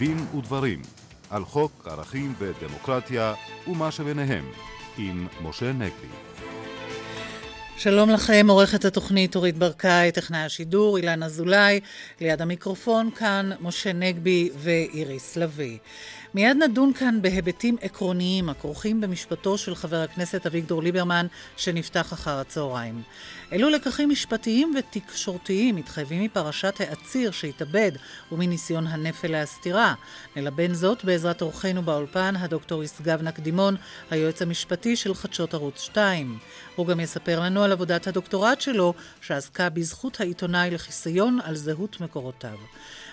דין ודברים על חוק ערכים ודמוקרטיה ומה שביניהם עם משה נגבי. שלום לכם, עורכת התוכנית אורית ברקאי, טכנאי השידור, אילן אזולאי, ליד המיקרופון כאן משה נגבי ואיריס לביא. מיד נדון כאן בהיבטים עקרוניים הכרוכים במשפטו של חבר הכנסת אביגדור ליברמן שנפתח אחר הצהריים. אילו לקחים משפטיים ותקשורתיים מתחייבים מפרשת העציר שהתאבד ומניסיון הנפל להסתירה. נלבן זאת בעזרת אורחנו באולפן, הדוקטור ישגב נקדימון, היועץ המשפטי של חדשות ערוץ 2. הוא גם יספר לנו עבודת הדוקטורט שלו, שעסקה בזכות העיתונאי לחיסיון על זהות מקורותיו.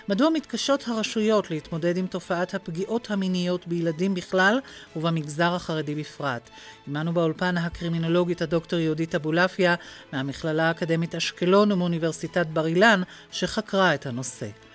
מדוע מתקשות הרשויות להתמודד עם תופעת הפגיעות המיניות בילדים בכלל ובמגזר החרדי בפרט? עמנו באולפן הקרימינולוגית הדוקטור יהודית אבולעפיה מהמכללה האקדמית אשקלון ומאוניברסיטת בר אילן שחקרה את הנושא.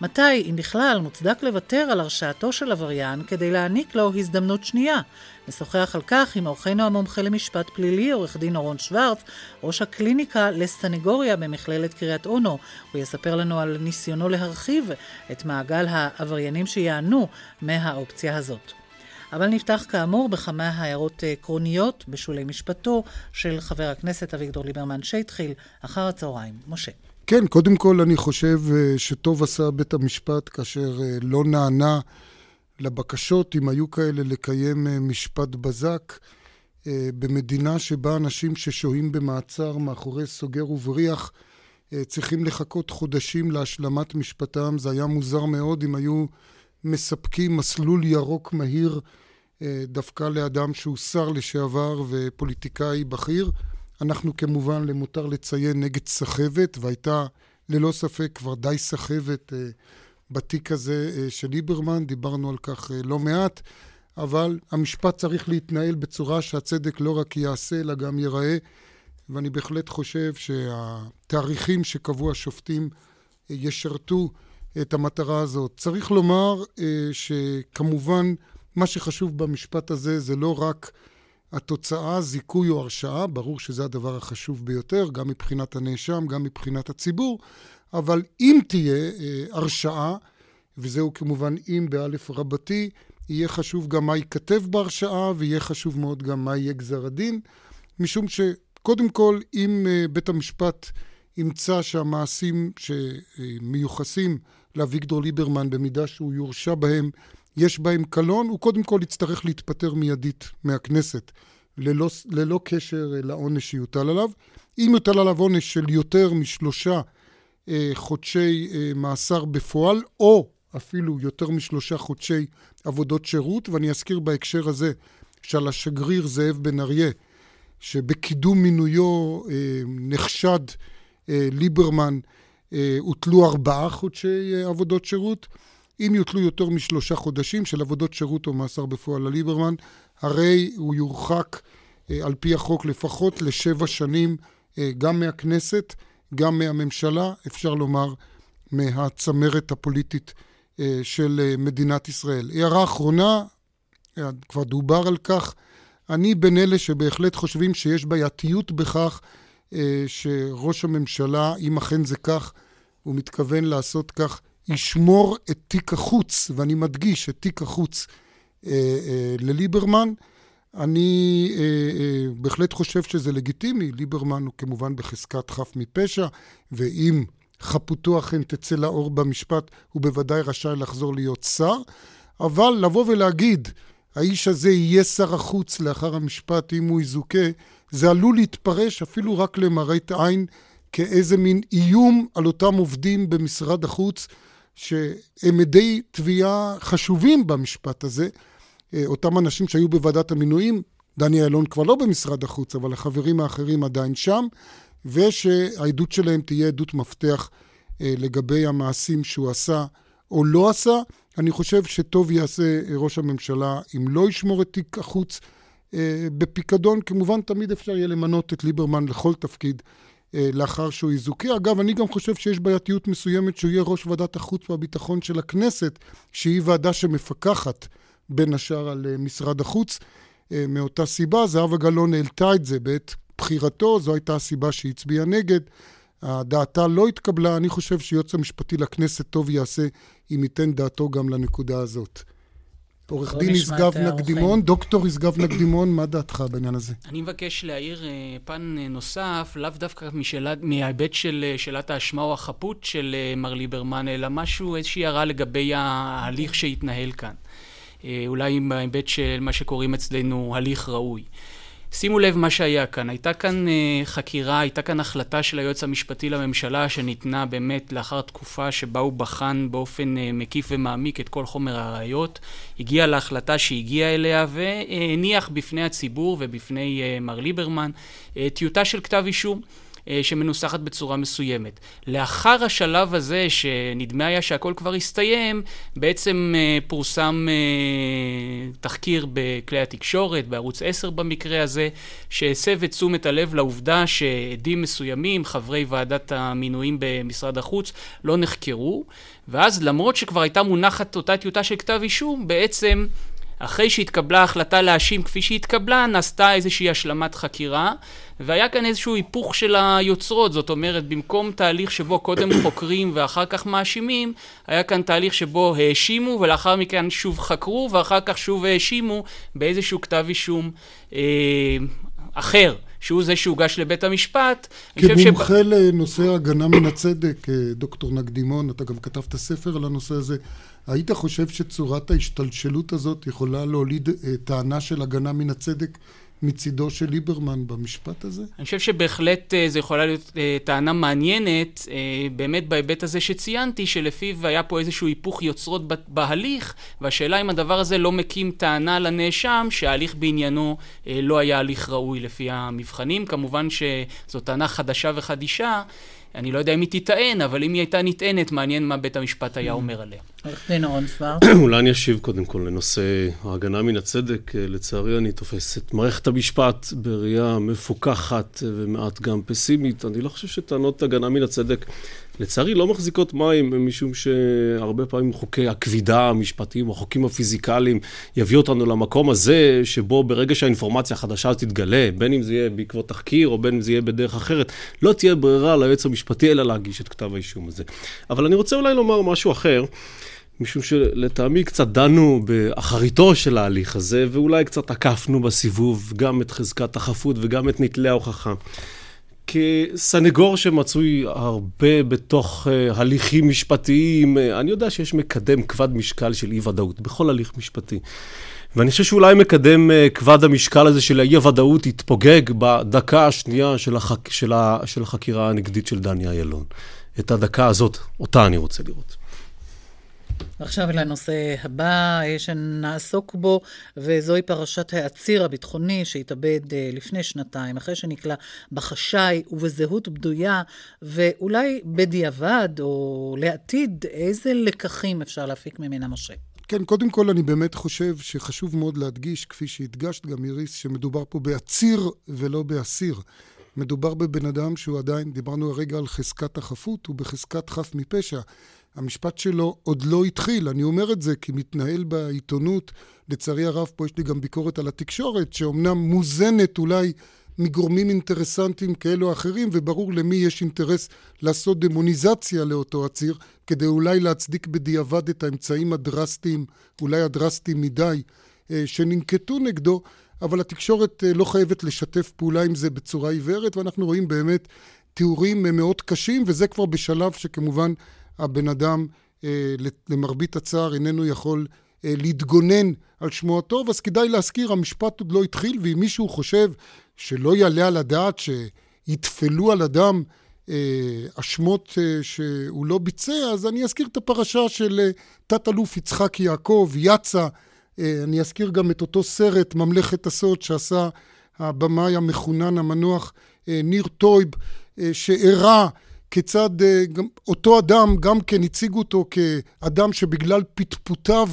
מתי, אם בכלל, מוצדק לוותר על הרשעתו של עבריין כדי להעניק לו הזדמנות שנייה? נשוחח על כך עם אורחנו המומחה למשפט פלילי, עורך דין אורון שוורץ, ראש הקליניקה לסנגוריה במכללת קריית אונו. הוא יספר לנו על ניסיונו להרחיב את מעגל העבריינים שיענו מהאופציה הזאת. אבל נפתח כאמור בכמה הערות עקרוניות בשולי משפטו של חבר הכנסת אביגדור ליברמן שהתחיל אחר הצהריים. משה. כן, קודם כל אני חושב אה, שטוב עשה בית המשפט כאשר אה, לא נענה לבקשות, אם היו כאלה, לקיים אה, משפט בזק במדינה שבה אנשים ששוהים במעצר מאחורי סוגר ובריח צריכים לחכות חודשים להשלמת משפטם. זה היה מוזר מאוד אם היו מספקים מסלול ירוק מהיר דווקא לאדם שהוא שר לשעבר ופוליטיקאי בכיר. אנחנו כמובן, למותר לציין, נגד סחבת, והייתה ללא ספק כבר די סחבת אה, בתיק הזה אה, של ליברמן, דיברנו על כך אה, לא מעט, אבל המשפט צריך להתנהל בצורה שהצדק לא רק ייעשה, אלא גם ייראה, ואני בהחלט חושב שהתאריכים שקבעו השופטים ישרתו את המטרה הזאת. צריך לומר שכמובן, מה שחשוב במשפט הזה זה לא רק התוצאה, זיכוי או הרשעה, ברור שזה הדבר החשוב ביותר, גם מבחינת הנאשם, גם מבחינת הציבור, אבל אם תהיה אה, הרשעה, וזהו כמובן אם באלף רבתי, יהיה חשוב גם מה ייכתב בהרשעה, ויהיה חשוב מאוד גם מה יהיה גזר הדין, משום שקודם כל, אם אה, בית המשפט ימצא שהמעשים שמיוחסים לאביגדור ליברמן, במידה שהוא יורשע בהם, יש בהם קלון, הוא קודם כל יצטרך להתפטר מיידית מהכנסת, ללא, ללא קשר לעונש שיוטל עליו. אם יוטל עליו עונש של יותר משלושה אה, חודשי אה, מאסר בפועל, או אפילו יותר משלושה חודשי עבודות שירות, ואני אזכיר בהקשר הזה שעל השגריר זאב בן אריה, שבקידום מינויו אה, נחשד אה, ליברמן, אה, הוטלו ארבעה חודשי אה, עבודות שירות. אם יוטלו יותר משלושה חודשים של עבודות שירות או מאסר בפועל על ליברמן, הרי הוא יורחק אה, על פי החוק לפחות לשבע שנים אה, גם מהכנסת, גם מהממשלה, אפשר לומר מהצמרת הפוליטית אה, של מדינת ישראל. הערה אחרונה, כבר דובר על כך, אני בין אלה שבהחלט חושבים שיש בעייתיות בכך שראש הממשלה, אם אכן זה כך, הוא מתכוון לעשות כך, ישמור את תיק החוץ, ואני מדגיש את תיק החוץ אה, אה, לליברמן. אני אה, אה, בהחלט חושב שזה לגיטימי. ליברמן הוא כמובן בחזקת חף מפשע, ואם חפותו אכן תצא לאור במשפט, הוא בוודאי רשאי לחזור להיות שר. אבל לבוא ולהגיד, האיש הזה יהיה שר החוץ לאחר המשפט אם הוא יזוכה, זה עלול להתפרש אפילו רק למראית עין כאיזה מין איום על אותם עובדים במשרד החוץ שהם עדי תביעה חשובים במשפט הזה. אה, אותם אנשים שהיו בוועדת המינויים, דני אילון כבר לא במשרד החוץ, אבל החברים האחרים עדיין שם, ושהעדות שלהם תהיה עדות מפתח אה, לגבי המעשים שהוא עשה או לא עשה. אני חושב שטוב יעשה ראש הממשלה אם לא ישמור את תיק החוץ אה, בפיקדון. כמובן, תמיד אפשר יהיה למנות את ליברמן לכל תפקיד לאחר שהוא יזוכה. אגב, אני גם חושב שיש בעייתיות מסוימת שהוא יהיה ראש ועדת החוץ והביטחון של הכנסת, שהיא ועדה שמפקחת בין השאר על אה, משרד החוץ. אה, מאותה סיבה, זהבה גלאון העלתה את זה בעת בחירתו, זו הייתה הסיבה שהיא הצביעה נגד. הדעתה לא התקבלה, אני חושב שיועץ המשפטי לכנסת טוב יעשה אם ייתן דעתו גם לנקודה הזאת. עורך דין ישגב נקדימון, דוקטור ישגב נקדימון, מה דעתך בעניין הזה? אני מבקש להעיר אה, פן אה, נוסף, לאו דווקא משאלת, מההיבט של אה, שאלת האשמה או החפות של מר ליברמן, אלא משהו, איזושהי הערה לגבי ההליך שהתנהל כאן. אולי בהיבט של מה שקוראים אצלנו הליך ראוי. שימו לב מה שהיה כאן. הייתה כאן uh, חקירה, הייתה כאן החלטה של היועץ המשפטי לממשלה שניתנה באמת לאחר תקופה שבה הוא בחן באופן uh, מקיף ומעמיק את כל חומר הראיות. הגיע להחלטה שהגיע אליה והניח בפני הציבור ובפני uh, מר ליברמן uh, טיוטה של כתב אישום. אה, שמנוסחת בצורה מסוימת. לאחר השלב הזה, שנדמה היה שהכל כבר הסתיים, בעצם אה, פורסם אה, תחקיר בכלי התקשורת, בערוץ 10 במקרה הזה, שהסב את תשומת הלב לעובדה שעדים מסוימים, חברי ועדת המינויים במשרד החוץ, לא נחקרו, ואז למרות שכבר הייתה מונחת אותה טיוטה של כתב אישום, בעצם אחרי שהתקבלה ההחלטה להאשים כפי שהתקבלה, נעשתה איזושהי השלמת חקירה, והיה כאן איזשהו היפוך של היוצרות, זאת אומרת, במקום תהליך שבו קודם חוקרים ואחר כך מאשימים, היה כאן תהליך שבו האשימו ולאחר מכן שוב חקרו ואחר כך שוב האשימו באיזשהו כתב אישום אה, אחר. שהוא זה שהוגש לבית המשפט. כמומחה ש... לנושא הגנה מן הצדק, אה, דוקטור נקדימון, אתה גם כתבת ספר על הנושא הזה. היית חושב שצורת ההשתלשלות הזאת יכולה להוליד אה, טענה של הגנה מן הצדק מצידו של ליברמן במשפט הזה? אני חושב שבהחלט אה, זו יכולה להיות אה, טענה מעניינת, באמת בהיבט הזה שציינתי, שלפיו היה פה איזשהו היפוך יוצרות בהליך, והשאלה אם הדבר הזה לא מקים טענה לנאשם שההליך בעניינו לא היה הליך ראוי לפי המבחנים. כמובן שזו טענה חדשה וחדישה. אני לא יודע אם היא תטען, אבל אם היא הייתה נטענת, מעניין מה בית המשפט היה אומר עליה. עורך דין אורן שוורץ. אולי אני אשיב קודם כל לנושא ההגנה מן הצדק. לצערי, אני תופס את מערכת המשפט בראייה מפוקחת ומעט גם פסימית. אני לא חושב שטענות הגנה מן הצדק לצערי לא מחזיקות מים, משום שהרבה פעמים חוקי הכבידה המשפטיים, החוקים הפיזיקליים, יביאו אותנו למקום הזה, שבו ברגע שהאינפורמציה החדשה תתגלה, בין אם זה יהיה בעקבות תחקיר, או בין אם זה יהיה בדרך אחרת, לא תהיה ברירה ליועץ המשפטי אלא להגיש את כתב האישום הזה. אבל אני רוצה אולי לומר משהו אחר. משום שלטעמי קצת דנו באחריתו של ההליך הזה, ואולי קצת עקפנו בסיבוב גם את חזקת החפות וגם את נטלי ההוכחה. כסנגור שמצוי הרבה בתוך uh, הליכים משפטיים, uh, אני יודע שיש מקדם כבד משקל של אי-ודאות בכל הליך משפטי. ואני חושב שאולי מקדם uh, כבד המשקל הזה של האי-הוודאות יתפוגג בדקה השנייה של, החק... של, ה... של החקירה הנגדית של דני אילון. את הדקה הזאת, אותה אני רוצה לראות. עכשיו לנושא הבא שנעסוק בו, וזוהי פרשת העציר הביטחוני שהתאבד אה, לפני שנתיים, אחרי שנקלע בחשאי ובזהות בדויה, ואולי בדיעבד או לעתיד, איזה לקחים אפשר להפיק ממנה, משה? כן, קודם כל אני באמת חושב שחשוב מאוד להדגיש, כפי שהדגשת גם איריס, שמדובר פה בעציר ולא באסיר. מדובר בבן אדם שהוא עדיין, דיברנו הרגע על חזקת החפות, הוא בחזקת חף מפשע. המשפט שלו עוד לא התחיל. אני אומר את זה כי מתנהל בעיתונות, לצערי הרב, פה יש לי גם ביקורת על התקשורת, שאומנם מוזנת אולי מגורמים אינטרסנטיים כאלו או אחרים, וברור למי יש אינטרס לעשות דמוניזציה לאותו עציר, כדי אולי להצדיק בדיעבד את האמצעים הדרסטיים, אולי הדרסטיים מדי, אה, שננקטו נגדו, אבל התקשורת אה, לא חייבת לשתף פעולה עם זה בצורה עיוורת, ואנחנו רואים באמת תיאורים מאוד קשים, וזה כבר בשלב שכמובן הבן אדם, אה, למרבית הצער, איננו יכול אה, להתגונן על שמו הטוב, אז כדאי להזכיר, המשפט עוד לא התחיל, ואם מישהו חושב שלא יעלה על הדעת שיטפלו על אדם אשמות אה, שהוא לא ביצע, אז אני אזכיר את הפרשה של תת-אלוף יצחק יעקב, יצא. אני אזכיר גם את אותו סרט, ממלכת הסוד, שעשה הבמאי המחונן המנוח ניר טויב, שהראה כיצד אה, גם, אותו אדם, גם כן הציגו אותו כאדם שבגלל פטפוטיו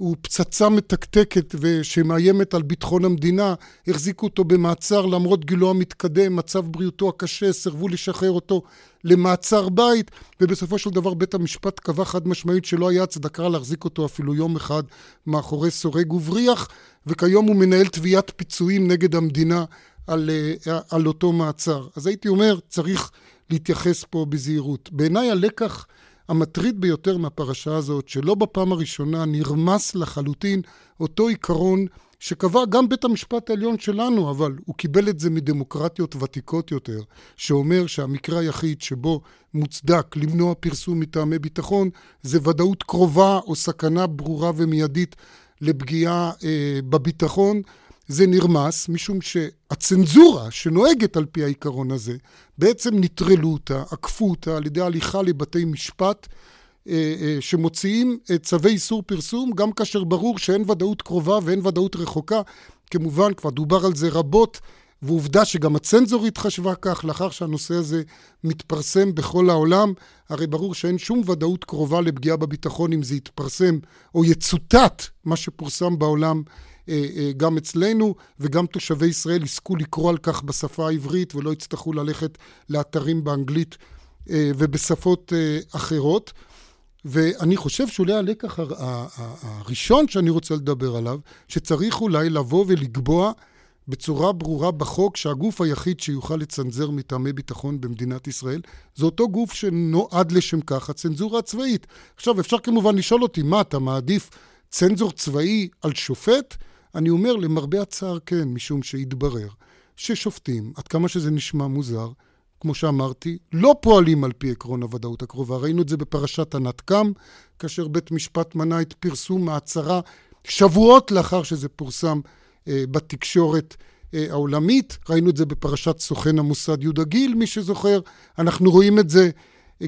הוא פצצה מתקתקת ושמאיימת על ביטחון המדינה, החזיקו אותו במעצר למרות גילו המתקדם, מצב בריאותו הקשה, סירבו לשחרר אותו למעצר בית, ובסופו של דבר בית המשפט קבע חד משמעית שלא היה הצדקה להחזיק אותו אפילו יום אחד מאחורי סורג ובריח, וכיום הוא מנהל תביעת פיצויים נגד המדינה על, על אותו מעצר. אז הייתי אומר, צריך להתייחס פה בזהירות. בעיניי הלקח המטריד ביותר מהפרשה הזאת, שלא בפעם הראשונה נרמס לחלוטין אותו עיקרון שקבע גם בית המשפט העליון שלנו, אבל הוא קיבל את זה מדמוקרטיות ותיקות יותר, שאומר שהמקרה היחיד שבו מוצדק למנוע פרסום מטעמי ביטחון זה ודאות קרובה או סכנה ברורה ומיידית לפגיעה אה, בביטחון. זה נרמס משום שהצנזורה שנוהגת על פי העיקרון הזה, בעצם נטרלו אותה, עקפו אותה על ידי הליכה לבתי משפט אה, אה, שמוציאים אה, צווי איסור פרסום, גם כאשר ברור שאין ודאות קרובה ואין ודאות רחוקה. כמובן, כבר דובר על זה רבות, ועובדה שגם הצנזורית חשבה כך, לאחר שהנושא הזה מתפרסם בכל העולם, הרי ברור שאין שום ודאות קרובה לפגיעה בביטחון אם זה יתפרסם או יצוטט מה שפורסם בעולם גם אצלנו, וגם תושבי ישראל יזכו לקרוא על כך בשפה העברית ולא יצטרכו ללכת לאתרים באנגלית ובשפות אחרות. ואני חושב שאולי הלקח הראשון שאני רוצה לדבר עליו, שצריך אולי לבוא ולקבוע בצורה ברורה בחוק שהגוף היחיד שיוכל לצנזר מטעמי ביטחון במדינת ישראל זה אותו גוף שנועד לשם כך, הצנזורה הצבאית. עכשיו, אפשר כמובן לשאול אותי, מה, אתה מעדיף צנזור צבאי על שופט? אני אומר, למרבה הצער כן, משום שהתברר ששופטים, עד כמה שזה נשמע מוזר, כמו שאמרתי, לא פועלים על פי עקרון הוודאות הקרובה. ראינו את זה בפרשת ענת קם, כאשר בית משפט מנע את פרסום ההצהרה שבועות לאחר שזה פורסם אה, בתקשורת אה, העולמית. ראינו את זה בפרשת סוכן המוסד יהודה גיל, מי שזוכר. אנחנו רואים את זה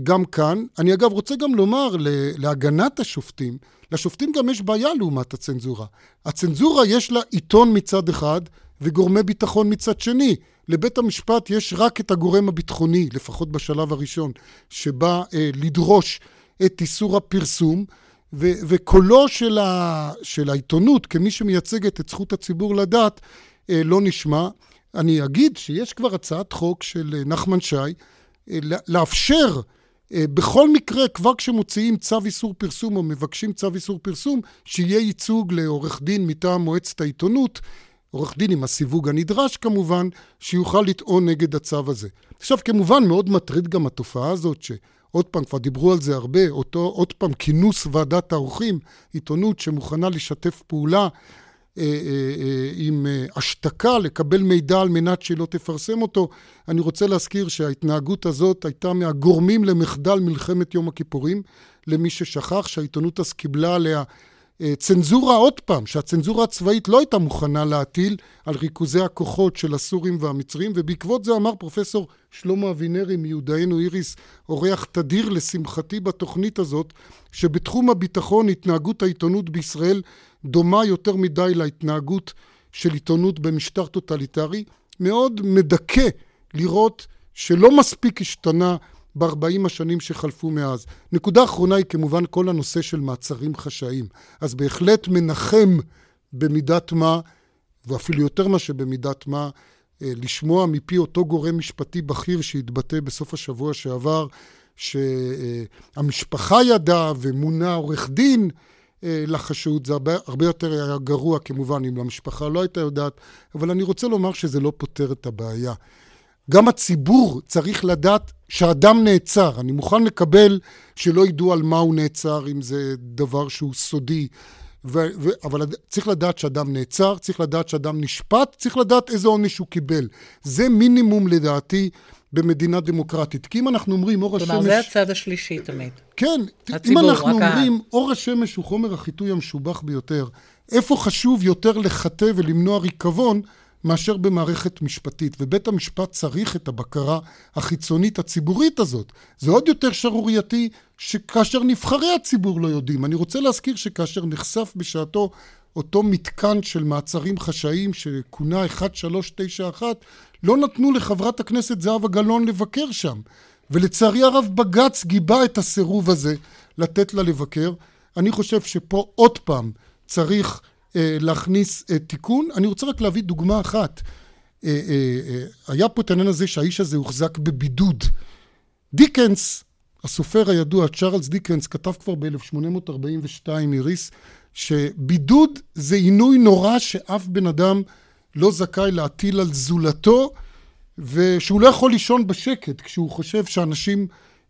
גם כאן. אני אגב רוצה גם לומר להגנת השופטים, לשופטים גם יש בעיה לעומת הצנזורה. הצנזורה יש לה עיתון מצד אחד וגורמי ביטחון מצד שני. לבית המשפט יש רק את הגורם הביטחוני, לפחות בשלב הראשון, שבא אה, לדרוש את איסור הפרסום, ו- וקולו של, ה- של העיתונות, כמי שמייצגת את זכות הציבור לדעת, אה, לא נשמע. אני אגיד שיש כבר הצעת חוק של אה, נחמן שי, אה, לאפשר בכל מקרה, כבר כשמוציאים צו איסור פרסום או מבקשים צו איסור פרסום, שיהיה ייצוג לעורך דין מטעם מועצת העיתונות. עורך דין עם הסיווג הנדרש כמובן, שיוכל לטעון נגד הצו הזה. עכשיו כמובן מאוד מטריד גם התופעה הזאת, שעוד פעם, כבר דיברו על זה הרבה, אותו עוד פעם כינוס ועדת העורכים, עיתונות שמוכנה לשתף פעולה אה, אה, אה, עם אה, השתקה, לקבל מידע על מנת שהיא לא תפרסם אותו. אני רוצה להזכיר שההתנהגות הזאת הייתה מהגורמים למחדל מלחמת יום הכיפורים, למי ששכח שהעיתונות אז קיבלה עליה אה, צנזורה, עוד פעם, שהצנזורה הצבאית לא הייתה מוכנה להטיל על ריכוזי הכוחות של הסורים והמצרים, ובעקבות זה אמר פרופסור שלמה אבינרי מיודענו איריס, אורח תדיר לשמחתי בתוכנית הזאת, שבתחום הביטחון התנהגות העיתונות בישראל דומה יותר מדי להתנהגות של עיתונות במשטר טוטליטרי. מאוד מדכא לראות שלא מספיק השתנה ב-40 השנים שחלפו מאז. נקודה אחרונה היא כמובן כל הנושא של מעצרים חשאיים. אז בהחלט מנחם במידת מה, ואפילו יותר מאשר במידת מה, אה, לשמוע מפי אותו גורם משפטי בכיר שהתבטא בסוף השבוע שעבר, שהמשפחה ידעה ומונה עורך דין אה, לחשוד, זה הרבה, הרבה יותר היה גרוע כמובן אם המשפחה לא הייתה יודעת, אבל אני רוצה לומר שזה לא פותר את הבעיה. גם הציבור צריך לדעת שאדם נעצר. אני מוכן לקבל שלא ידעו על מה הוא נעצר, אם זה דבר שהוא סודי. ו- ו- אבל צריך לדעת שאדם נעצר, צריך לדעת שאדם נשפט, צריך לדעת איזה עונש הוא קיבל. זה מינימום לדעתי במדינה דמוקרטית. כי אם אנחנו אומרים אור השמש... כלומר, זה הצד השלישי תמיד. כן. הציבור, אם אנחנו אומרים אור השמש הוא חומר החיטוי המשובח ביותר, איפה חשוב יותר לחטא ולמנוע ריקבון? מאשר במערכת משפטית, ובית המשפט צריך את הבקרה החיצונית הציבורית הזאת. זה עוד יותר שערורייתי שכאשר נבחרי הציבור לא יודעים. אני רוצה להזכיר שכאשר נחשף בשעתו אותו מתקן של מעצרים חשאיים שכונה 1391, לא נתנו לחברת הכנסת זהבה גלאון לבקר שם. ולצערי הרב בג"ץ גיבה את הסירוב הזה לתת לה לבקר. אני חושב שפה עוד פעם צריך להכניס אה, תיקון. אני רוצה רק להביא דוגמה אחת. אה, היה פה את העניין הזה שהאיש הזה הוחזק בבידוד. דיקנס, הסופר הידוע, צ'ארלס דיקנס, כתב כבר ב-1842, איריס, שבידוד זה עינוי נורא שאף בן אדם לא זכאי להטיל על זולתו, ושהוא לא יכול לישון בשקט כשהוא חושב שאנשים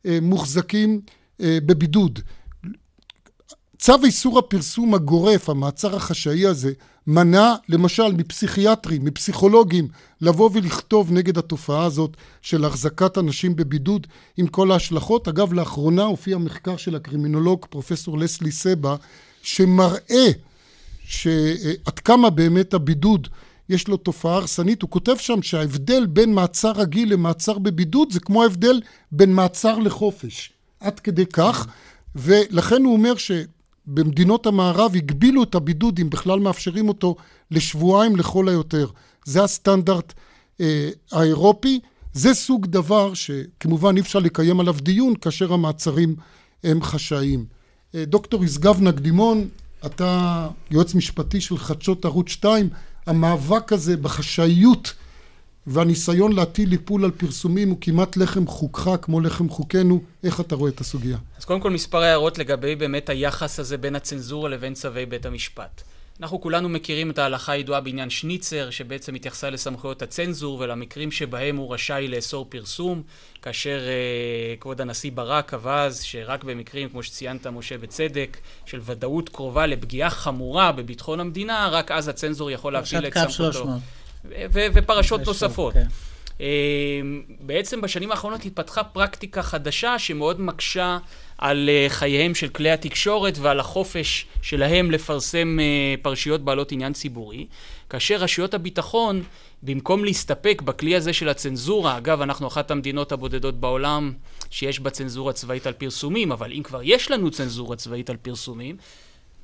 אה, מוחזקים אה, בבידוד. צו איסור הפרסום הגורף, המעצר החשאי הזה, מנע למשל מפסיכיאטרים, מפסיכולוגים, לבוא ולכתוב נגד התופעה הזאת של החזקת אנשים בבידוד עם כל ההשלכות. אגב, לאחרונה הופיע מחקר של הקרימינולוג פרופסור לסלי סבא, שמראה שעד כמה באמת הבידוד יש לו תופעה הרסנית. הוא כותב שם שההבדל בין מעצר רגיל למעצר בבידוד זה כמו ההבדל בין מעצר לחופש. עד כדי כך. ולכן הוא אומר שבמדינות המערב הגבילו את הבידוד, אם בכלל מאפשרים אותו, לשבועיים לכל היותר. זה הסטנדרט אה, האירופי. זה סוג דבר שכמובן אי אפשר לקיים עליו דיון כאשר המעצרים הם חשאיים. אה, דוקטור ישגב נקדימון, אתה יועץ משפטי של חדשות ערוץ 2, המאבק הזה בחשאיות והניסיון להטיל איפול על פרסומים הוא כמעט לחם חוקך כמו לחם חוקנו. איך אתה רואה את הסוגיה? אז קודם כל מספר הערות לגבי באמת היחס הזה בין הצנזורה לבין צווי בית המשפט. אנחנו כולנו מכירים את ההלכה הידועה בעניין שניצר, שבעצם התייחסה לסמכויות הצנזור ולמקרים שבהם הוא רשאי לאסור פרסום, כאשר אה, כבוד הנשיא ברק קבע אז שרק במקרים, כמו שציינת משה בצדק, של ודאות קרובה לפגיעה חמורה בביטחון המדינה, רק אז הצנזור יכול להפעיל את סמכותו. ופרשות נוספות. כן. אה, בעצם בשנים האחרונות התפתחה פרקטיקה חדשה שמאוד מקשה על אה, חייהם של כלי התקשורת ועל החופש שלהם לפרסם אה, פרשיות בעלות עניין ציבורי, כאשר רשויות הביטחון, במקום להסתפק בכלי הזה של הצנזורה, אגב, אנחנו אחת המדינות הבודדות בעולם שיש בה צנזורה צבאית על פרסומים, אבל אם כבר יש לנו צנזורה צבאית על פרסומים,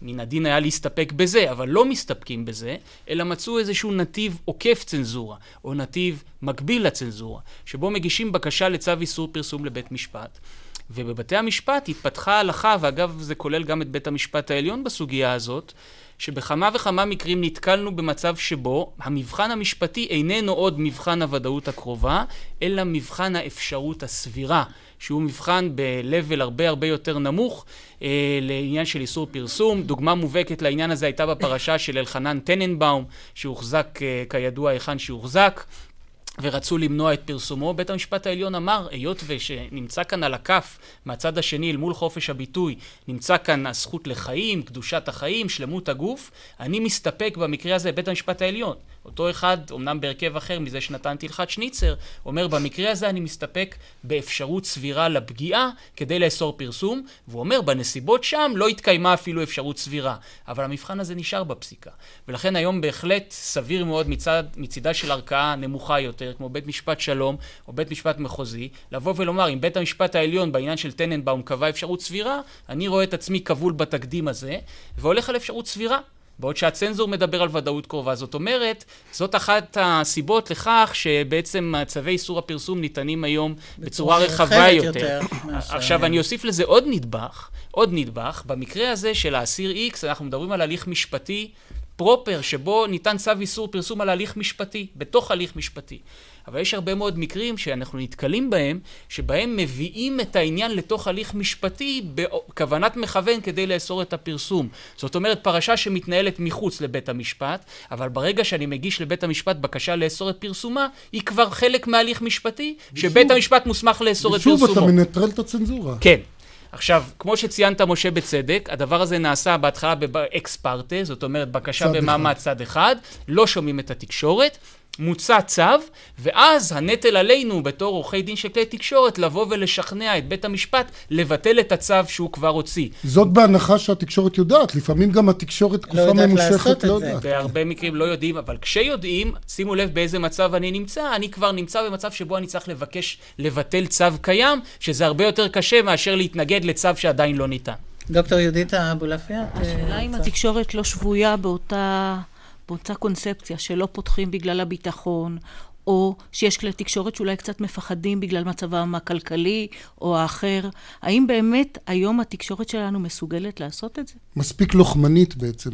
מן הדין היה להסתפק בזה, אבל לא מסתפקים בזה, אלא מצאו איזשהו נתיב עוקף צנזורה, או נתיב מקביל לצנזורה, שבו מגישים בקשה לצו איסור פרסום לבית משפט. ובבתי המשפט התפתחה הלכה, ואגב זה כולל גם את בית המשפט העליון בסוגיה הזאת, שבכמה וכמה מקרים נתקלנו במצב שבו המבחן המשפטי איננו עוד מבחן הוודאות הקרובה, אלא מבחן האפשרות הסבירה, שהוא מבחן ב-level הרבה הרבה יותר נמוך אה, לעניין של איסור פרסום. דוגמה מובהקת לעניין הזה הייתה בפרשה של אלחנן טננבאום, שהוחזק אה, כידוע היכן שהוחזק. ורצו למנוע את פרסומו, בית המשפט העליון אמר, היות ושנמצא כאן על הכף מהצד השני אל מול חופש הביטוי, נמצא כאן הזכות לחיים, קדושת החיים, שלמות הגוף, אני מסתפק במקרה הזה בית המשפט העליון. אותו אחד, אמנם בהרכב אחר מזה שנתן תלחת שניצר, אומר במקרה הזה אני מסתפק באפשרות סבירה לפגיעה כדי לאסור פרסום, והוא אומר בנסיבות שם לא התקיימה אפילו אפשרות סבירה, אבל המבחן הזה נשאר בפסיקה. ולכן היום בהחלט סביר מאוד מצד, מצידה של ערכאה נמוכה יותר, כמו בית משפט שלום או בית משפט מחוזי, לבוא ולומר אם בית המשפט העליון בעניין של טננבאום קבע אפשרות סבירה, אני רואה את עצמי כבול בתקדים הזה, והולך על אפשרות סבירה. בעוד שהצנזור מדבר על ודאות קרובה. זאת אומרת, זאת אחת הסיבות לכך שבעצם צווי איסור הפרסום ניתנים היום בצורה רחבה יותר. יותר עכשיו, אני אוסיף לזה עוד נדבך, עוד נדבך. במקרה הזה של האסיר X, אנחנו מדברים על הליך משפטי proper, שבו ניתן צו איסור פרסום על הליך משפטי, בתוך הליך משפטי. אבל יש הרבה מאוד מקרים שאנחנו נתקלים בהם, שבהם מביאים את העניין לתוך הליך משפטי בכוונת מכוון כדי לאסור את הפרסום. זאת אומרת, פרשה שמתנהלת מחוץ לבית המשפט, אבל ברגע שאני מגיש לבית המשפט בקשה לאסור את פרסומה, היא כבר חלק מהליך משפטי, ושוב, שבית המשפט מוסמך לאסור את פרסומו. ושוב אתה מנטרל את הצנזורה. כן. עכשיו, כמו שציינת, משה, בצדק, הדבר הזה נעשה בהתחלה ב ex parte, זאת אומרת, בקשה במעמד צד אחד, לא שומעים את התקשורת, מוצא צו, ואז הנטל עלינו בתור עורכי דין של כלי תקשורת לבוא ולשכנע את בית המשפט לבטל את הצו שהוא כבר הוציא. זאת בהנחה שהתקשורת יודעת, לפעמים גם התקשורת תקופה לא ממושכת לא יודעת. בהרבה מקרים לא יודעים, אבל כשיודעים, שימו לב באיזה מצב אני נמצא, אני כבר נמצא במצב שבו אני צריך לבקש לבטל צו קיים, שזה הרבה יותר קשה מאשר להתנגד לצו שעדיין לא ניתן. דוקטור יהודית אבולעפיה. השאלה אם התקשורת לא שבויה באותה... באותה קונספציה שלא פותחים בגלל הביטחון, או שיש כלי תקשורת שאולי קצת מפחדים בגלל מצבם הכלכלי או האחר. האם באמת היום התקשורת שלנו מסוגלת לעשות את זה? מספיק לוחמנית בעצם.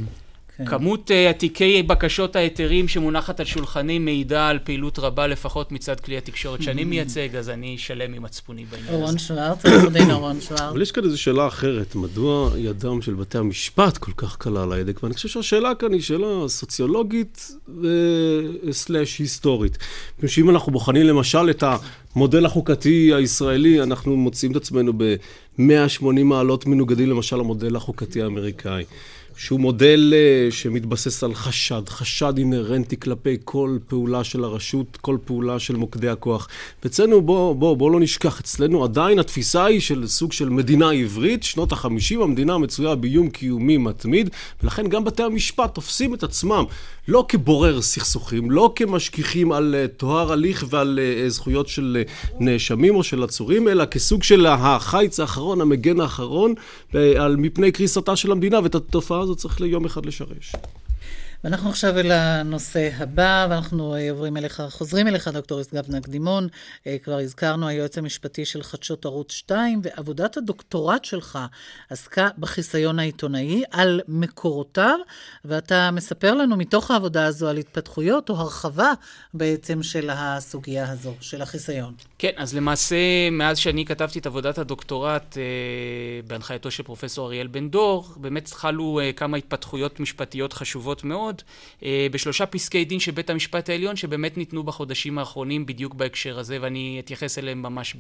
כן. כמות uh, תיקי בקשות ההיתרים שמונחת על שולחני מעידה על פעילות רבה לפחות מצד כלי התקשורת שאני mm. מייצג, אז אני שלם עם מצפוני בעניין הזה. אורון שוורץ, עורך דין אורון שוורץ. אבל יש כאן איזו שאלה אחרת, מדוע ידם של בתי המשפט כל כך קלה על ההדק? ואני חושב שהשאלה כאן היא שאלה סוציולוגית סלאש היסטורית. מפני שאם אנחנו בוחנים למשל את המודל החוקתי הישראלי, אנחנו מוצאים את עצמנו ב-180 מעלות מנוגדים למשל למודל החוקתי האמריקאי. שהוא מודל אה, שמתבסס על חשד, חשד אינהרנטי כלפי כל פעולה של הרשות, כל פעולה של מוקדי הכוח. ואצלנו, בוא, בוא, בוא לא נשכח, אצלנו עדיין התפיסה היא של סוג של מדינה עברית, שנות החמישים, המדינה מצויה באיום קיומי מתמיד, ולכן גם בתי המשפט תופסים את עצמם לא כבורר סכסוכים, לא כמשגיחים על אה, טוהר הליך ועל אה, זכויות של נאשמים או של עצורים, אלא כסוג של החיץ האחרון, המגן האחרון, על מפני קריסתה של המדינה, ואת התופעה הזאת צריך ליום אחד לשרש. ואנחנו עכשיו אל הנושא הבא, ואנחנו אה, עוברים אליך, חוזרים אליך, דוקטור ישגב נקדימון. אה, כבר הזכרנו, היועץ המשפטי של חדשות ערוץ 2, ועבודת הדוקטורט שלך עסקה בחיסיון העיתונאי על מקורותיו, ואתה מספר לנו מתוך העבודה הזו על התפתחויות או הרחבה בעצם של הסוגיה הזו, של החיסיון. כן, אז למעשה, מאז שאני כתבתי את עבודת הדוקטורט אה, בהנחייתו של פרופסור אריאל בן דור, באמת חלו אה, כמה התפתחויות משפטיות חשובות מאוד, אה, בשלושה פסקי דין של בית המשפט העליון, שבאמת ניתנו בחודשים האחרונים בדיוק בהקשר הזה, ואני אתייחס אליהם ממש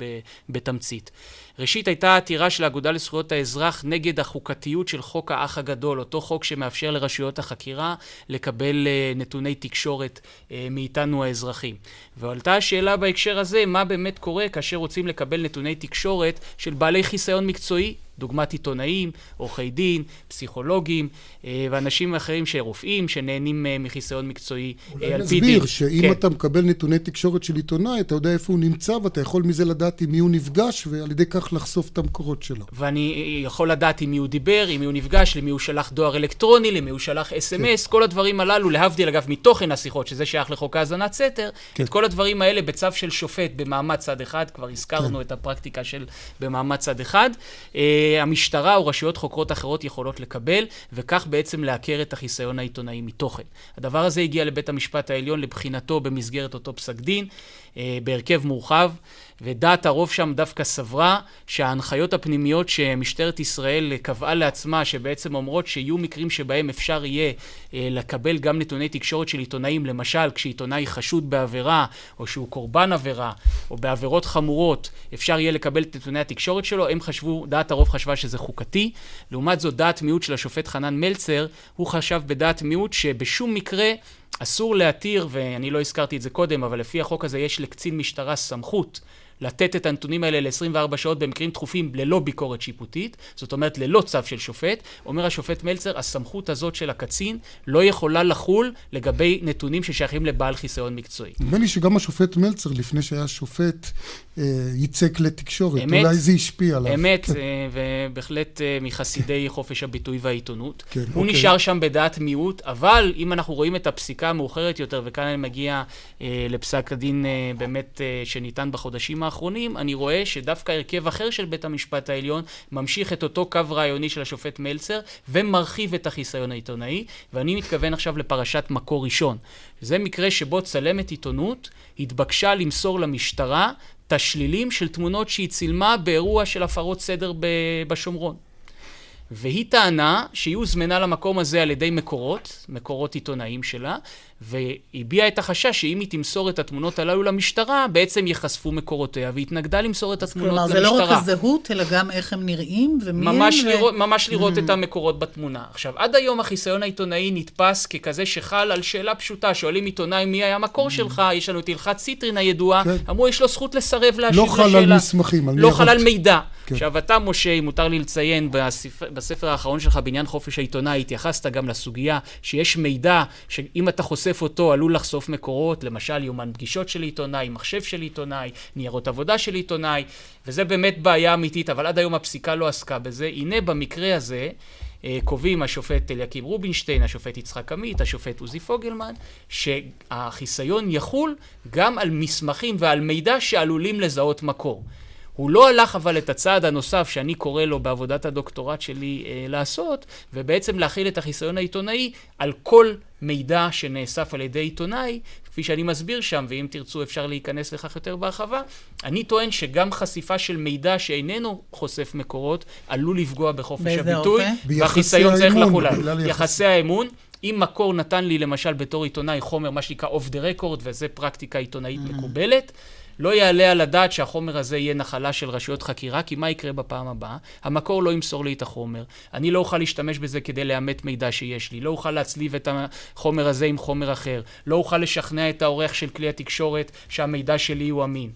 בתמצית. ראשית, הייתה עתירה של האגודה לזכויות האזרח נגד החוקתיות של חוק האח הגדול, אותו חוק שמאפשר לרשויות החקירה לקבל אה, נתוני תקשורת אה, מאיתנו האזרחים. ועלתה השאלה בהקשר הזה, מה באמת קורה כאשר רוצים לקבל נתוני תקשורת של בעלי חיסיון מקצועי דוגמת עיתונאים, עורכי דין, פסיכולוגים אה, ואנשים אחרים שרופאים שנהנים אה, מחיסיון מקצועי אה, על פי דין. נסביר שאם כן. אתה מקבל נתוני תקשורת של עיתונאי, אתה יודע איפה הוא נמצא ואתה יכול מזה לדעת עם מי הוא נפגש ועל ידי כך לחשוף את המקורות שלו. ואני יכול לדעת עם מי הוא דיבר, עם מי הוא נפגש, למי הוא שלח דואר אלקטרוני, למי הוא שלח אס.אם.אס, כן. כל הדברים הללו, להבדיל אגב מתוכן השיחות, שזה שייך לחוק האזנת סתר, כן. את כל הדברים האלה בצו של שופט במעמד צד אחד, כבר הזכרנו כן. את הפרקטיקה של במעמד צד אחד. המשטרה או רשויות חוקרות אחרות יכולות לקבל, וכך בעצם לעקר את החיסיון העיתונאי מתוכן. הדבר הזה הגיע לבית המשפט העליון לבחינתו במסגרת אותו פסק דין, אה, בהרכב מורחב. ודעת הרוב שם דווקא סברה שההנחיות הפנימיות שמשטרת ישראל קבעה לעצמה, שבעצם אומרות שיהיו מקרים שבהם אפשר יהיה אה, לקבל גם נתוני תקשורת של עיתונאים, למשל כשעיתונאי חשוד בעבירה, או שהוא קורבן עבירה, או בעבירות חמורות, אפשר יהיה לקבל את נתוני התקשורת שלו, הם חשבו, דעת הרוב חשבה שזה חוקתי. לעומת זאת, דעת מיעוט של השופט חנן מלצר, הוא חשב בדעת מיעוט שבשום מקרה אסור להתיר, ואני לא הזכרתי את זה קודם, אבל לפי החוק הזה יש לקצין משטרה סמכות לתת את הנתונים האלה ל-24 שעות במקרים דחופים ללא ביקורת שיפוטית, זאת אומרת ללא צו של שופט. אומר השופט מלצר, הסמכות הזאת של הקצין לא יכולה לחול לגבי נתונים ששייכים לבעל חיסיון מקצועי. נדמה לי שגם השופט מלצר, לפני שהיה שופט, אה, ייצג לתקשורת. אמת, אולי זה השפיע עליו. אמת, כן. אה, ובהחלט אה, מחסידי חופש הביטוי והעיתונות. כן, הוא אוקיי. נשאר שם בדעת מיעוט, אבל אם אנחנו רואים את הפסיקה המאוחרת יותר, וכאן אני מגיע לפסק הדין באמת שניתן בחודשים האחרונים, אני רואה שדווקא הרכב אחר של בית המשפט העליון ממשיך את אותו קו רעיוני של השופט מלצר ומרחיב את החיסיון העיתונאי, ואני מתכוון עכשיו לפרשת מקור ראשון. זה מקרה שבו צלמת עיתונות התבקשה למסור למשטרה תשלילים של תמונות שהיא צילמה באירוע של הפרות סדר בשומרון. והיא טענה שהיא הוזמנה למקום הזה על ידי מקורות, מקורות עיתונאים שלה, והביעה את החשש שאם היא תמסור את התמונות הללו למשטרה, בעצם ייחשפו מקורותיה, והתנגדה למסור את התמונות כלומר, למשטרה. כלומר, זה לא רק הזהות, אלא גם איך הם נראים ומי ממש הם. לראות, ו... ממש לראות mm. את המקורות בתמונה. עכשיו, עד היום החיסיון העיתונאי נתפס ככזה שחל על שאלה פשוטה. שואלים עיתונאי מי היה המקור mm. שלך, יש לנו את הלכת סיטרין הידועה, כן. אמרו, יש לו זכות לסרב להשיב לא לשאלה. לא חל על מסמכים, על לא חל על מידע. כן. עכשיו, אתה, משה, אם מותר לי לציין, בספר, בספר האחרון שלך בעניין חופש העיתונאי, התייחסת גם לסוגיה שיש מידע שאם אתה חושף אותו, עלול לחשוף מקורות, למשל יומן פגישות של עיתונאי, מחשב של עיתונאי, ניירות עבודה של עיתונאי, וזה באמת בעיה אמיתית, אבל עד היום הפסיקה לא עסקה בזה. הנה במקרה הזה, אה, קובעים השופט אליקים רובינשטיין, השופט יצחק עמית, השופט עוזי פוגלמן, שהחיסיון יחול גם על מסמכים ועל מידע שעלולים לזהות מקור. הוא לא הלך אבל את הצעד הנוסף שאני קורא לו בעבודת הדוקטורט שלי אה, לעשות, ובעצם להכיל את החיסיון העיתונאי על כל מידע שנאסף על ידי עיתונאי, כפי שאני מסביר שם, ואם תרצו אפשר להיכנס לכך יותר בהרחבה. אני טוען שגם חשיפה של מידע שאיננו חושף מקורות, עלול לפגוע בחופש הביטוי, והחיסיון צריך לחול עליו. יחסי האמון. אם מקור נתן לי למשל בתור עיתונאי חומר, מה שנקרא off the record, וזה פרקטיקה עיתונאית mm-hmm. מקובלת, לא יעלה על הדעת שהחומר הזה יהיה נחלה של רשויות חקירה, כי מה יקרה בפעם הבאה? המקור לא ימסור לי את החומר. אני לא אוכל להשתמש בזה כדי לאמת מידע שיש לי. לא אוכל להצליב את החומר הזה עם חומר אחר. לא אוכל לשכנע את העורך של כלי התקשורת שהמידע שלי הוא אמין.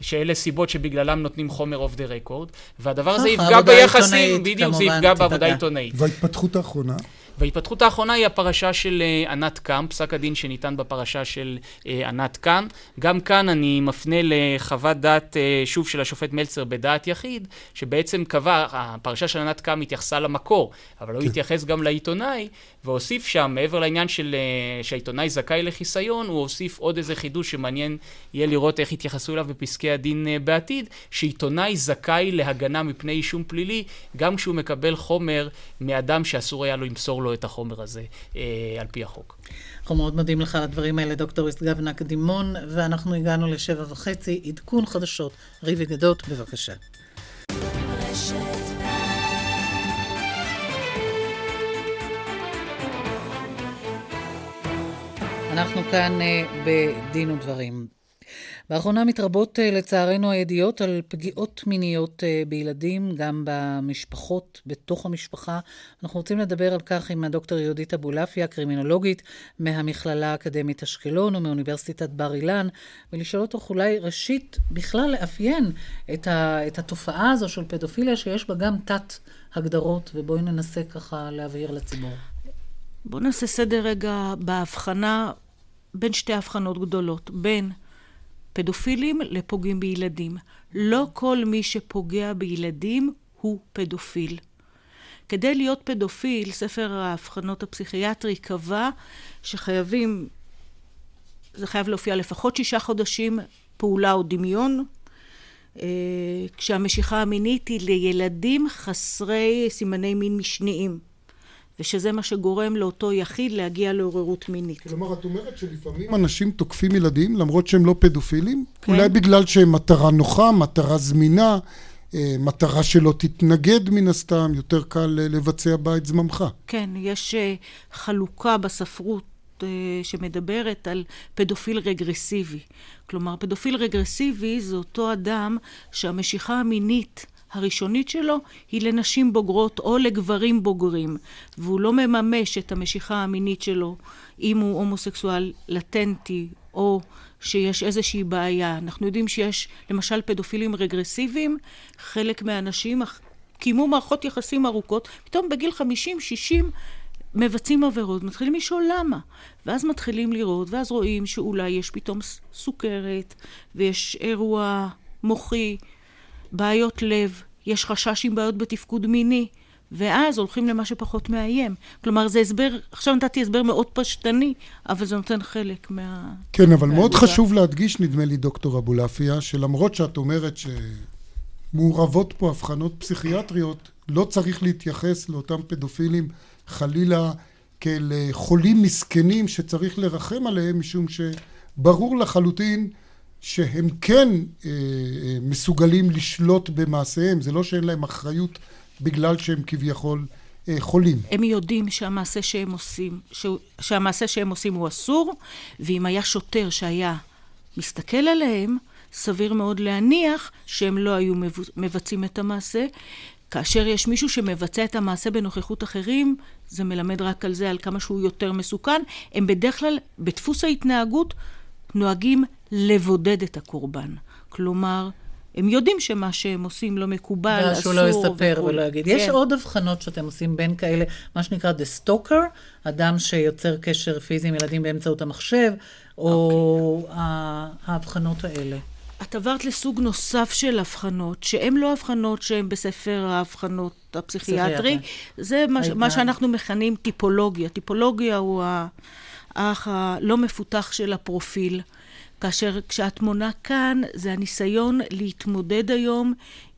שאלה סיבות שבגללם נותנים חומר off the record, והדבר הזה יפגע ביחסים, בדיוק, זה יפגע בעבודה עיתונאית. וההתפתחות האחרונה? וההתפתחות האחרונה היא הפרשה של uh, ענת קם, פסק הדין שניתן בפרשה של uh, ענת קם. גם כאן אני מפנה לחוות דעת, uh, שוב, של השופט מלצר בדעת יחיד, שבעצם קבע, הפרשה של ענת קם התייחסה למקור, אבל לא כן. התייחס גם לעיתונאי, והוסיף שם, מעבר לעניין של שהעיתונאי זכאי לחיסיון, הוא הוסיף עוד איזה חידוש שמעניין יהיה לראות איך יתייחסו אליו בפסקי הדין בעתיד, שעיתונאי זכאי להגנה מפני אישום פלילי, גם כשהוא מקבל חומר מאדם שאסור היה לו למסור לו את החומר הזה אה, על פי החוק. אנחנו מאוד מודים לך על הדברים האלה, דוקטור יסגבנה קדימון, ואנחנו הגענו לשבע וחצי, עדכון חדשות. ריבי גדות, בבקשה. אנחנו כאן אה, בדין ודברים. לאחרונה מתרבות אה, לצערנו הידיעות על פגיעות מיניות אה, בילדים, גם במשפחות, בתוך המשפחה. אנחנו רוצים לדבר על כך עם הדוקטור יהודית אבולעפיה, קרימינולוגית מהמכללה האקדמית אשקלון ומאוניברסיטת בר אילן, ולשאול אותך אולי ראשית בכלל לאפיין את, ה, את התופעה הזו של פדופיליה, שיש בה גם תת הגדרות, ובואי ננסה ככה להבהיר לציבור. בואו נעשה סדר רגע בהבחנה בין שתי הבחנות גדולות, בין פדופילים לפוגעים בילדים. לא כל מי שפוגע בילדים הוא פדופיל. כדי להיות פדופיל, ספר האבחנות הפסיכיאטרי קבע שחייבים, זה חייב להופיע לפחות שישה חודשים פעולה או דמיון, אה, כשהמשיכה המינית היא לילדים חסרי סימני מין משניים. ושזה מה שגורם לאותו יחיד להגיע לעוררות מינית. כלומר, את אומרת שלפעמים אנשים תוקפים ילדים למרות שהם לא פדופילים? כן. אולי בגלל שהם מטרה נוחה, מטרה זמינה, אה, מטרה שלא תתנגד מן הסתם, יותר קל אה, לבצע בה את זממך. כן, יש אה, חלוקה בספרות שמדברת על פדופיל רגרסיבי. כלומר, פדופיל רגרסיבי זה אותו אדם שהמשיכה המינית הראשונית שלו היא לנשים בוגרות או לגברים בוגרים, והוא לא מממש את המשיכה המינית שלו אם הוא הומוסקסואל לטנטי או שיש איזושהי בעיה. אנחנו יודעים שיש למשל פדופילים רגרסיביים, חלק מהאנשים קיימו מערכות יחסים ארוכות, פתאום בגיל 50-60 מבצעים עבירות, מתחילים לשאול למה. ואז מתחילים לראות, ואז רואים שאולי יש פתאום סוכרת, ויש אירוע מוחי, בעיות לב, יש חשש עם בעיות בתפקוד מיני, ואז הולכים למה שפחות מאיים. כלומר, זה הסבר, עכשיו נתתי הסבר מאוד פשטני, אבל זה נותן חלק מה... כן, אבל מאוד חשוב להדגיש, נדמה לי, דוקטור אבולעפיה, שלמרות שאת אומרת שמעורבות פה הבחנות פסיכיאטריות, לא צריך להתייחס לאותם פדופילים חלילה כאל חולים מסכנים שצריך לרחם עליהם, משום שברור לחלוטין שהם כן אה, אה, מסוגלים לשלוט במעשיהם, זה לא שאין להם אחריות בגלל שהם כביכול אה, חולים. הם יודעים שהמעשה שהם עושים. שהמעשה שהם עושים הוא אסור, ואם היה שוטר שהיה מסתכל עליהם, סביר מאוד להניח שהם לא היו מבצעים את המעשה. כאשר יש מישהו שמבצע את המעשה בנוכחות אחרים, זה מלמד רק על זה, על כמה שהוא יותר מסוכן. הם בדרך כלל, בדפוס ההתנהגות, נוהגים לבודד את הקורבן. כלומר, הם יודעים שמה שהם עושים לא מקובל, אסור. שהוא לא יספר ולא יגיד. כן. יש עוד הבחנות שאתם עושים בין כאלה, מה שנקרא The Stalker, אדם שיוצר קשר פיזי עם ילדים באמצעות המחשב, או okay. אוקיי. ההבחנות האלה. את עברת לסוג נוסף של הבחנות, שהן לא הבחנות שהן בספר ההבחנות הפסיכיאטרי, זה מה, מה שאנחנו מכנים טיפולוגיה. טיפולוגיה הוא האח הלא מפותח של הפרופיל. כאשר כשהתמונה כאן זה הניסיון להתמודד היום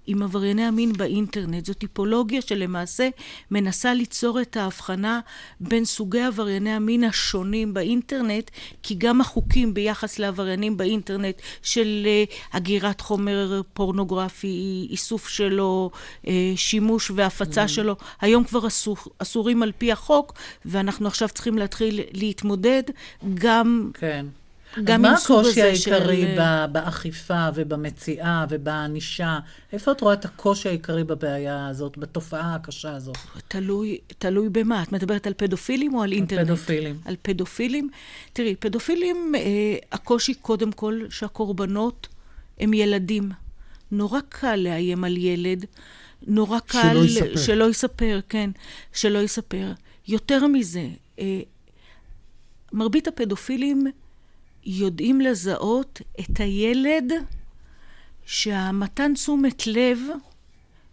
עם עברייני המין באינטרנט. זו טיפולוגיה שלמעשה מנסה ליצור את ההבחנה בין סוגי עברייני המין השונים באינטרנט, כי גם החוקים ביחס לעבריינים באינטרנט של uh, הגירת חומר פורנוגרפי, איסוף שלו, uh, שימוש והפצה mm. שלו, היום כבר אסור, אסורים על פי החוק, ואנחנו עכשיו צריכים להתחיל להתמודד גם... כן. גם מה הקושי העיקרי של... באכיפה ובמציאה ובענישה? איפה את רואה את הקושי העיקרי בבעיה הזאת, בתופעה הקשה הזאת? תלוי, תלוי במה. את מדברת על פדופילים או על אינטרנט? על פדופילים. על פדופילים? תראי, פדופילים, אה, הקושי קודם כל שהקורבנות הם ילדים. נורא קל לאיים על ילד. נורא קל... שלא יספר. שלא יספר, כן. שלא יספר. יותר מזה, אה, מרבית הפדופילים יודעים לזהות את הילד שהמתן תשומת לב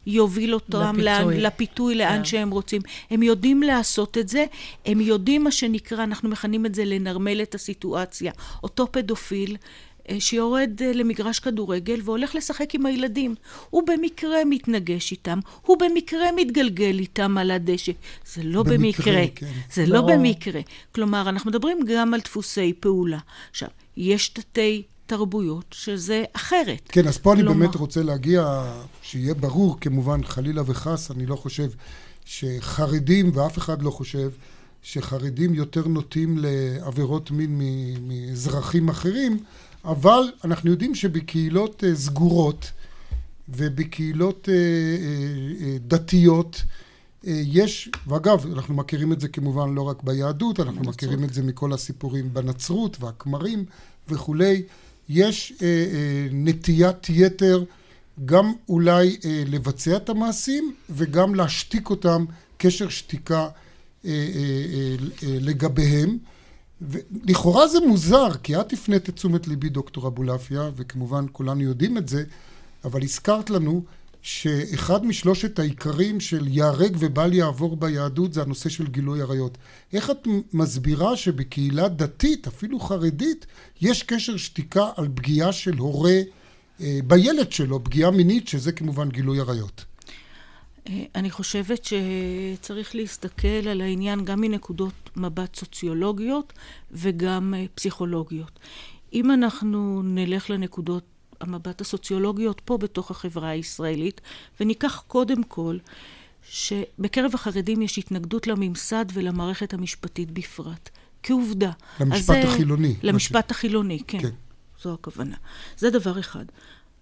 יוביל אותם לפיתוי, לאן, לפיתוי לאן yeah. כן. שהם רוצים. הם יודעים לעשות את זה, הם יודעים מה שנקרא, אנחנו מכנים את זה לנרמל את הסיטואציה. אותו פדופיל שיורד אה, למגרש כדורגל והולך לשחק עם הילדים. הוא במקרה מתנגש איתם, הוא במקרה מתגלגל איתם על הדשא. זה לא במקרה. במקרה. כן. זה לא. לא במקרה. כלומר, אנחנו מדברים גם על דפוסי פעולה. עכשיו, יש תתי תרבויות שזה אחרת. כן, אז פה כלומר... אני באמת רוצה להגיע, שיהיה ברור, כמובן, חלילה וחס, אני לא חושב שחרדים, ואף אחד לא חושב, שחרדים יותר נוטים לעבירות מין מאזרחים אחרים, אבל אנחנו יודעים שבקהילות אה, סגורות ובקהילות אה, אה, דתיות יש, ואגב, אנחנו מכירים את זה כמובן לא רק ביהדות, אנחנו בנצרות. מכירים את זה מכל הסיפורים בנצרות והכמרים וכולי, יש נטיית יתר גם אולי לבצע את המעשים וגם להשתיק אותם, קשר שתיקה לגביהם. ולכאורה זה מוזר, כי את הפנית את תשומת ליבי, דוקטור אבולעפיה, וכמובן כולנו יודעים את זה, אבל הזכרת לנו שאחד משלושת העיקרים של ייהרג ובל יעבור ביהדות זה הנושא של גילוי עריות. איך את מסבירה שבקהילה דתית, אפילו חרדית, יש קשר שתיקה על פגיעה של הורה אה, בילד שלו, פגיעה מינית, שזה כמובן גילוי עריות? אה, אני חושבת שצריך להסתכל על העניין גם מנקודות מבט סוציולוגיות וגם אה, פסיכולוגיות. אם אנחנו נלך לנקודות המבט הסוציולוגיות פה בתוך החברה הישראלית, וניקח קודם כל שבקרב החרדים יש התנגדות לממסד ולמערכת המשפטית בפרט. כעובדה. למשפט אז, החילוני. למשפט החילוני, כן. כן. זו הכוונה. זה דבר אחד.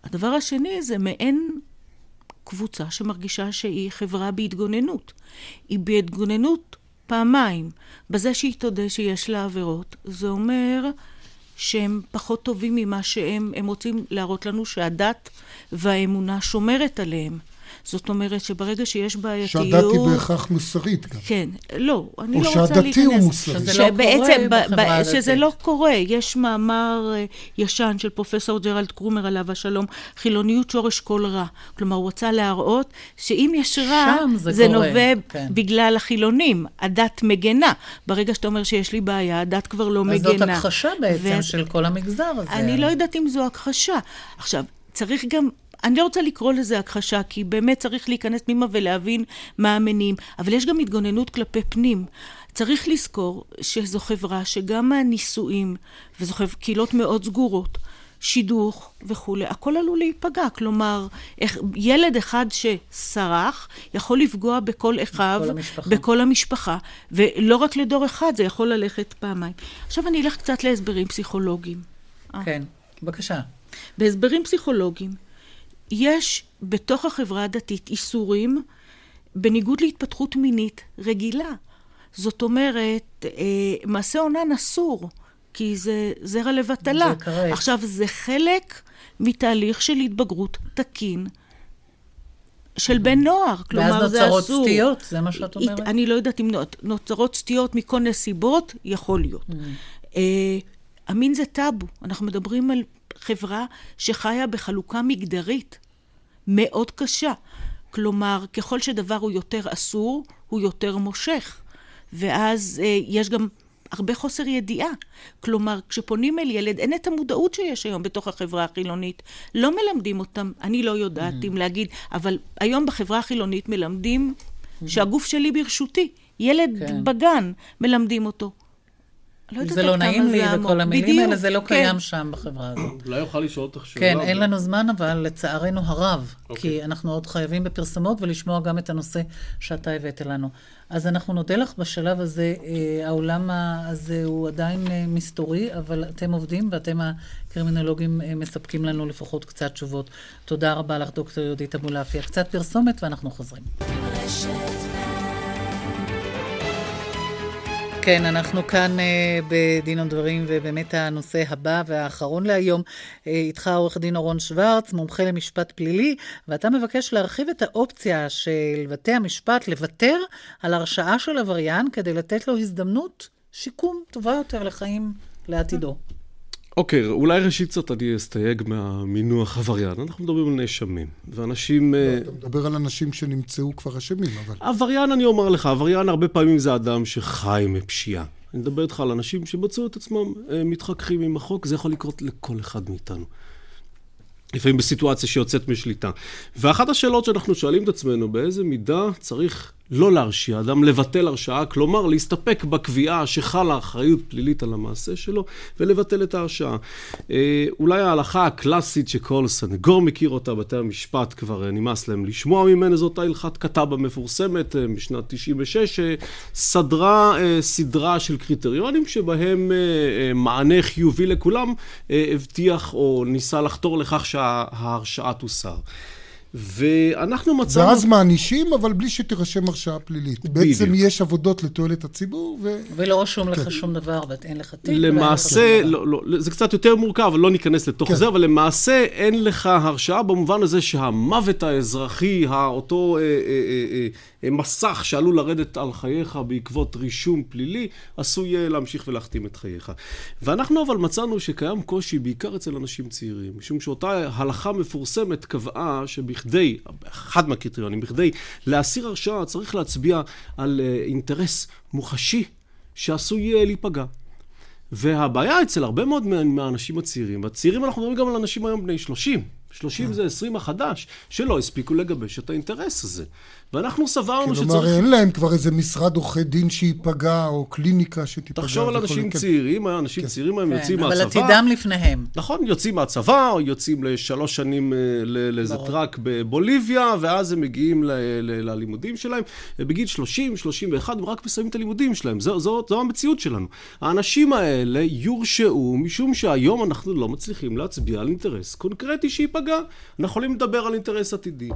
הדבר השני זה מעין קבוצה שמרגישה שהיא חברה בהתגוננות. היא בהתגוננות פעמיים. בזה שהיא תודה שיש לה עבירות, זה אומר שהם פחות טובים ממה שהם, הם רוצים להראות לנו שהדת והאמונה שומרת עליהם. זאת אומרת שברגע שיש בעייתיות... שהדת היא בהכרח מוסרית גם. כן, לא, אני לא רוצה להיכנס... או שהדתי הוא מוסרי. שזה לא קורה בחברה הדתית. שזה לא קורה. יש מאמר אה, ישן של פרופסור ג'רלד קרומר עליו השלום, חילוניות שורש כל רע. כלומר, הוא רצה להראות שאם יש רע, זה, זה נובע כן. בגלל החילונים. הדת מגנה. ברגע שאתה אומר שיש לי בעיה, הדת כבר לא אז מגנה. אז זאת הכחשה בעצם ו... של כל המגזר הזה. אני לא יודעת אם זו הכחשה. עכשיו, צריך גם אני לא רוצה לקרוא לזה הכחשה, כי באמת צריך להיכנס פנימה ולהבין מה המניעים, אבל יש גם התגוננות כלפי פנים. צריך לזכור שזו חברה שגם הנישואים, וזו קהילות מאוד סגורות, שידוך וכולי, הכל עלול להיפגע. כלומר, איך, ילד אחד שסרח יכול לפגוע בכל אחיו, בכל המשפחה. בכל המשפחה, ולא רק לדור אחד, זה יכול ללכת פעמיים. עכשיו אני אלך קצת להסברים פסיכולוגיים. כן, בבקשה. בהסברים פסיכולוגיים, יש בתוך החברה הדתית איסורים בניגוד להתפתחות מינית רגילה. זאת אומרת, אה, מעשה אונן אסור, כי זה זרע לבטלה. זה קרה. עכשיו, זה חלק מתהליך של התבגרות תקין. של בן נוער, כלומר זה אסור. ואז נוצרות סטיות, זה מה שאת אומרת? אני לא יודעת אם נוצרות סטיות מכל נסיבות, יכול להיות. Mm. Uh, המין זה טאבו, אנחנו מדברים על חברה שחיה בחלוקה מגדרית מאוד קשה. כלומר, ככל שדבר הוא יותר אסור, הוא יותר מושך. ואז אה, יש גם הרבה חוסר ידיעה. כלומר, כשפונים אל ילד, אין את המודעות שיש היום בתוך החברה החילונית. לא מלמדים אותם, אני לא יודעת mm-hmm. אם להגיד, אבל היום בחברה החילונית מלמדים mm-hmm. שהגוף שלי ברשותי. ילד כן. בגן, מלמדים אותו. לא זה לא נעים לי וכל המילים בדיוק, האלה, זה לא כן. קיים שם בחברה הזאת. אולי אוכל לשאול אותך שאלה. כן, אין לנו זמן, אבל לצערנו הרב. אוקיי. כי אנחנו עוד חייבים בפרסומות ולשמוע גם את הנושא שאתה הבאת לנו. אז אנחנו נודה לך בשלב הזה. אה, העולם הזה הוא עדיין אה, מסתורי, אבל אתם עובדים ואתם הקרימינולוגים אה, מספקים לנו לפחות קצת תשובות. תודה רבה לך, דוקטור יהודית אבולעפיה. קצת פרסומת ואנחנו חוזרים. כן, אנחנו כאן uh, בדין ודברים, ובאמת הנושא הבא והאחרון להיום, uh, איתך עורך דין אורון שוורץ, מומחה למשפט פלילי, ואתה מבקש להרחיב את האופציה של בתי המשפט לוותר על הרשעה של עבריין כדי לתת לו הזדמנות שיקום טובה יותר לחיים לעתידו. אוקיי, okay, אולי ראשית קצת אני אסתייג מהמינוח עבריין. אנחנו מדברים על נאשמים, ואנשים... לא, uh... אתה מדבר על אנשים שנמצאו כבר אשמים, אבל... עבריין, אני אומר לך, עבריין הרבה פעמים זה אדם שחי מפשיעה. אני מדבר איתך על אנשים שמצאו את עצמם uh, מתחככים עם החוק, זה יכול לקרות לכל אחד מאיתנו. לפעמים בסיטואציה שיוצאת משליטה. ואחת השאלות שאנחנו שואלים את עצמנו, באיזה מידה צריך לא להרשיע אדם, לבטל הרשעה, כלומר להסתפק בקביעה שחלה אחריות פלילית על המעשה שלו ולבטל את ההרשעה. אה, אולי ההלכה הקלאסית שכל סנגור מכיר אותה, בתי המשפט כבר נמאס להם לשמוע ממנה, זאת הלכת כתב המפורסמת אה, משנת 96, שסדרה אה, סדרה של קריטריונים שבהם מענה חיובי לכולם הבטיח או ניסה לחתור לכך שההרשעה תוסר. ואנחנו מצאנו... ואז מענישים, אבל בלי שתירשם הרשעה פלילית. בדיוק. בעצם יש עבודות לתועלת הציבור, ו... ולא רשום לך כן. שום דבר, ואין לך תיק. למעשה, לא, לא, זה קצת יותר מורכב, אבל לא ניכנס לתוך כן. זה, אבל למעשה אין לך הרשעה במובן הזה שהמוות האזרחי, אותו אה, אה, אה, אה, מסך שעלול לרדת על חייך בעקבות רישום פלילי, עשוי אה, להמשיך ולהכתים את חייך. ואנחנו אבל מצאנו שקיים קושי בעיקר אצל אנשים צעירים, משום שאותה הלכה מפורסמת קבעה שבכדי, אחד מהקריטריונים, בכדי להסיר הרשעה צריך להצביע על אה, אינטרס מוחשי שעשוי להיפגע. והבעיה אצל הרבה מאוד מהאנשים הצעירים, והצעירים אנחנו מדברים גם על אנשים היום בני 30, 30 כן. זה 20 החדש, שלא הספיקו לגבש את האינטרס הזה. ואנחנו סברנו שצריך... כלומר, אין להם כבר איזה משרד עורכי דין שייפגע, או קליניקה שתיפגע. תחשוב על אנשים כן. צעירים, אנשים כן. צעירים היום כן, יוצאים אבל מהצבא. אבל עתידם לפניהם. נכון, יוצאים מהצבא, או יוצאים לשלוש שנים אה, לאיזה טראק בבוליביה, ואז הם מגיעים ללימודים שלהם. בגיל 30, 31, הם רק מסיימים את הלימודים שלהם. זו, זו, זו המציאות שלנו. האנשים האלה יורשעו, משום שהיום אנחנו לא מצליחים להצביע על אינטרס קונקרטי שייפגע. אנחנו יכולים לדבר על אינטרס עתידי.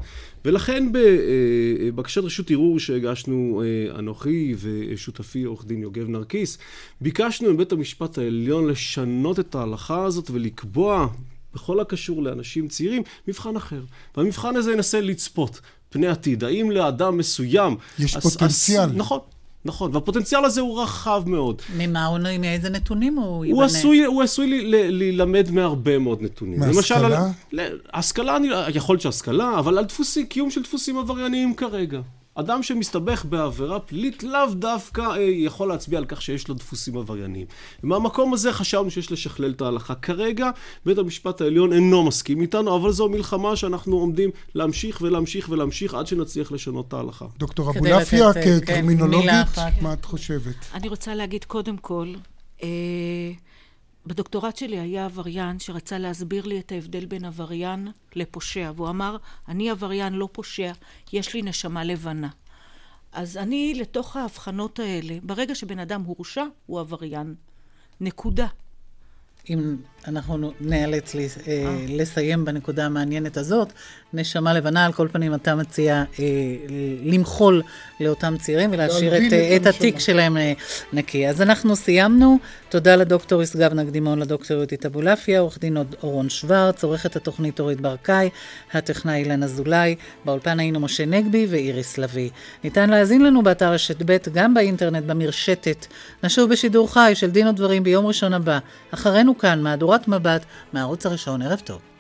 ולכן ב... אה, בקשת רשות ערעור שהגשנו אה, אנוכי ושותפי עורך דין יוגב נרקיס, ביקשנו מבית המשפט העליון לשנות את ההלכה הזאת ולקבוע בכל הקשור לאנשים צעירים, מבחן אחר. והמבחן הזה ינסה לצפות פני עתיד. האם לאדם מסוים... יש פוטנציאל. הס, נכון. נכון, והפוטנציאל הזה הוא רחב מאוד. ממה הוא, מאיזה נתונים הוא ייבנה? הוא עשוי, הוא עשוי להילמד מהרבה מאוד נתונים. מהשכלה? השכלה, יכול להיות שהשכלה, אבל על דפוסי, קיום של דפוסים עברייניים כרגע. אדם שמסתבך בעבירה פלילית לאו דווקא אה, יכול להצביע על כך שיש לו דפוסים עברייניים. מהמקום הזה חשבנו שיש לשכלל את ההלכה. כרגע בית המשפט העליון אינו מסכים איתנו, אבל זו מלחמה שאנחנו עומדים להמשיך ולהמשיך ולהמשיך עד שנצליח לשנות את ההלכה. דוקטור אבולעפיה, כן, כקרימינולוגית, מה את חושבת? אני רוצה להגיד קודם כל, אה, בדוקטורט שלי היה עבריין שרצה להסביר לי את ההבדל בין עבריין לפושע, והוא אמר, אני עבריין לא פושע, יש לי נשמה לבנה. אז אני, לתוך ההבחנות האלה, ברגע שבן אדם הורשע, הוא עבריין. נקודה. אם אנחנו נאלץ אה. לסיים בנקודה המעניינת הזאת, נשמה לבנה, על כל פנים אתה מציע אה, למחול לאותם צעירים ולהשאיר את, את, את התיק שלהם אה, נקי. אז אנחנו סיימנו. תודה לדוקטור ישגב נקדימון, לדוקטור יהודית אבולעפיה, עורך דין אורון שוורץ, עורכת התוכנית אורית ברקאי, הטכנאי אילן אזולאי, באולפן היינו משה נגבי ואיריס לביא. ניתן להאזין לנו באתר רשת ב', גם באינטרנט, במרשתת. נשוב בשידור חי של דין ודברים ביום ראשון הבא. אחרינו כאן, מהדורת מבט, מהערוץ הראשון. ערב טוב.